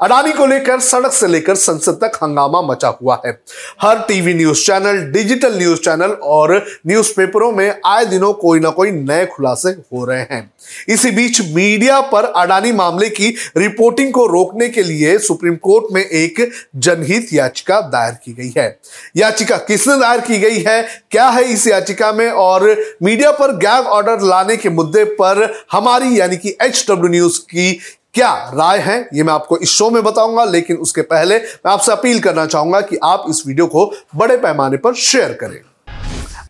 अडानी को लेकर, सड़क से लेकर संसद तक हंगामा मचा हुआ है। हर TV news channel, digital news channel और न्यूज़पेपरों में आए दिनों कोई ना कोई नए खुलासे हो रहे हैं। इसी बीच मीडिया पर अडानी मामले की रिपोर्टिंग को रोकने के लिए सुप्रीम कोर्ट में एक जनहित याचिका दायर की गई है। याचिका किसने दायर की गई है, क्या है इस याचिका में, और मीडिया पर गैग ऑर्डर लाने के मुद्दे पर हमारी यानी कि एच डब्ल्यू न्यूज़ की क्या राय है, ये मैं आपको इस शो में बताऊँगा, लेकिन उसके पहले मैं आपसे अपील करना चाहूँगा कि आप इस वीडियो को बड़े पैमाने पर शेयर करें।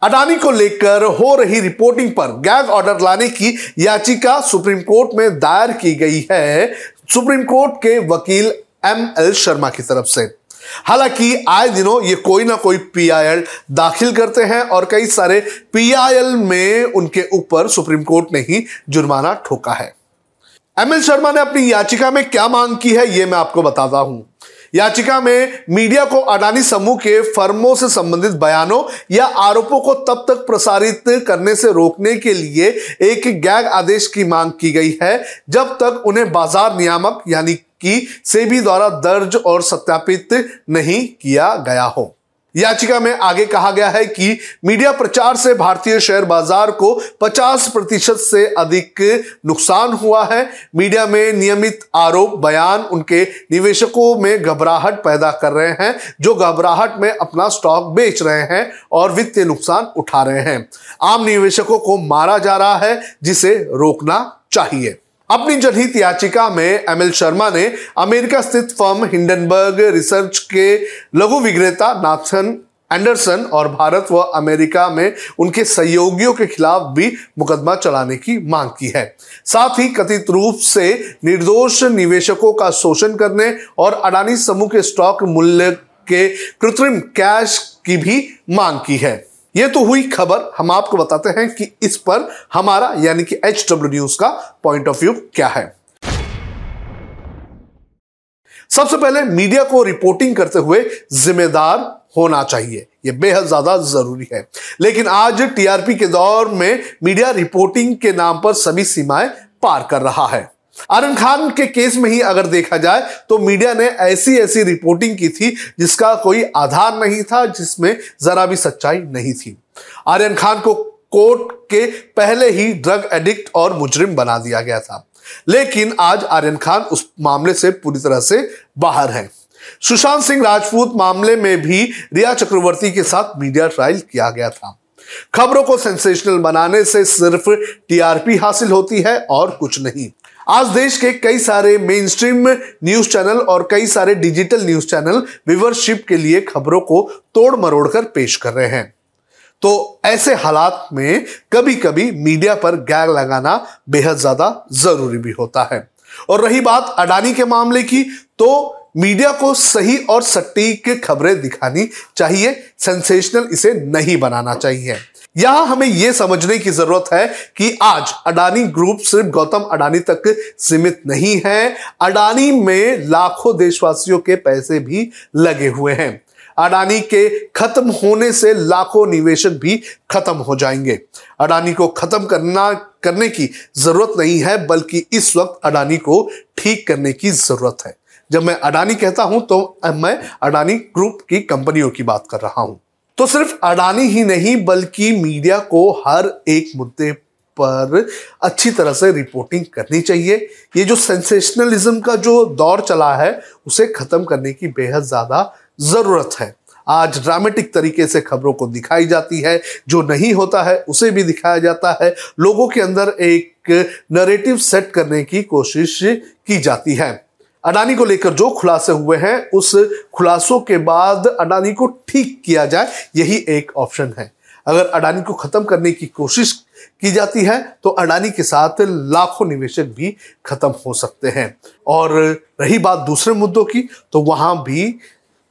अडानी को लेकर हो रही रिपोर्टिंग पर गैग ऑर्डर लाने की याचिका सुप्रीम कोर्ट में दायर की गई है। सुप्रीम कोर्ट के वकील एम एल शर्मा की तरफ़ से। हालाँकि आए दिनों ये कोई ना कोई पीआईएल दाखिल करते हैं और कई सारे पीआईएल में उनके ऊपर सुप्रीम कोर्ट ने ही जुर्माना ठोका है। एमएल शर्मा ने अपनी याचिका में क्या मांग की है यह मैं आपको बताता हूँ। याचिका में मीडिया को अडानी समूह के फर्मों से संबंधित बयानों या आरोपों को तब तक प्रसारित करने से रोकने के लिए एक गैग आदेश की मांग की गई है, जब तक उन्हें बाज़ार नियामक, यानी कि सेबी द्वारा दर्ज और सत्यापित नहीं किया गया हो। याचिका में आगे कहा गया है कि मीडिया प्रचार से भारतीय शेयर बाज़ार को 50 प्रतिशत से अधिक नुकसान हुआ है। मीडिया में नियमित आरोप बयान उनके निवेशकों में घबराहट पैदा कर रहे हैं, जो घबराहट में अपना स्टॉक बेच रहे हैं और वित्तीय नुकसान उठा रहे हैं। आम निवेशकों को मारा जा रहा है, जिसे रोकना चाहिए। अपनी जनहित याचिका में एमएल शर्मा ने अमेरिका स्थित फर्म हिंडनबर्ग रिसर्च के लघु विक्रेता नाथन एंडरसन और भारत व अमेरिका में उनके सहयोगियों के खिलाफ भी मुकदमा चलाने की मांग की है। साथ ही कथित रूप से निर्दोष निवेशकों का शोषण करने और अडानी समूह के स्टॉक मूल्य के कृत्रिम कैश की भी मांग की है। ये तो हुई खबर हम आपको बताते हैं कि इस पर हमारा यानी कि एच डब्ल्यू न्यूज़ का पॉइंट ऑफ़ व्यू क्या है। सबसे पहले मीडिया को रिपोर्टिंग करते हुए जिम्मेदार होना चाहिए। यह बेहद ज़्यादा ज़रूरी है। लेकिन आज टीआरपी के दौर में मीडिया रिपोर्टिंग के नाम पर सभी सीमाएँ पार कर रहा है। आरन खान के केस में ही अगर देखा जाए तो मीडिया ने ऐसी ऐसी रिपोर्टिंग की थी, जिसका कोई आधार नहीं था, जिसमें जरा भी सच्चाई नहीं थी। आर्यन खान को कोर्ट के पहले ही ड्रग एडिक्ट और मुजरिम बना दिया गया था। लेकिन आज आर्यन खान उस मामले से पूरी तरह से बाहर है। सुशांत सिंह राजपूत मामले में भी रिया चक्रवर्ती के साथ मीडिया ट्रायल किया गया था। खबरों को सेंसेशनल बनाने से सिर्फ़ टीआरपी हासिल होती है और कुछ नहीं। आज देश के कई सारे मेन स्ट्रीम न्यूज़ चैनल और कई सारे डिजिटल न्यूज़ चैनल व्यूवरशिप के लिए खबरों को तोड़ मरोड़ कर पेश कर रहे हैं। तो ऐसे हालात में कभी कभी मीडिया पर गैग लगाना बेहद ज़्यादा ज़रूरी भी होता है। और रही बात अडानी के मामले की तो मीडिया को सही और सटीक खबरें दिखानी चाहिए सेंसेशनल इसे नहीं बनाना चाहिए। यहाँ हमें यह समझने की ज़रूरत है कि आज अडानी ग्रुप सिर्फ़ गौतम अडानी तक सीमित नहीं है। अडानी में लाखों देशवासियों के पैसे भी लगे हुए हैं। अडानी के खत्म होने से लाखों निवेशक भी खत्म हो जाएँगे। अडानी को खत्म करना, करने की ज़रूरत नहीं है, बल्कि इस वक्त अडानी को ठीक करने की ज़रूरत है। जब मैं अडानी कहता हूँ तो मैं अडानी ग्रुप की कंपनियों की बात कर रहा हूँ। तो सिर्फ़ अडानी ही नहीं, बल्कि मीडिया को हर एक मुद्दे पर अच्छी तरह से रिपोर्टिंग करनी चाहिए। ये जो सेंसेशनलिज्म का जो दौर चला है, उसे खत्म करने की बेहद ज़्यादा ज़रूरत है। आज ड्रामेटिक तरीके से खबरों को दिखाई जाती है, जो नहीं होता है, उसे भी दिखाया जाता है। लोगों के अंदर एक नरेटिव सेट करने की कोशिश की जाती है। अडानी को लेकर जो खुलासे हुए हैं, उस खुलासों के बाद अडानी को ठीक किया जाए, यही एक ऑप्शन है। अगर अडानी को खत्म करने की कोशिश की जाती है तो अडानी के साथ लाखों निवेशक भी खत्म हो सकते हैं। और रही बात दूसरे मुद्दों की तो वहाँ भी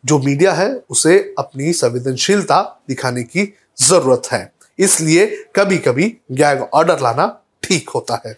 जो मीडिया है, उसे अपनी संवेदनशीलता दिखाने की ज़रूरत है। इसलिए कभी कभी गैग ऑर्डर लाना ठीक होता है।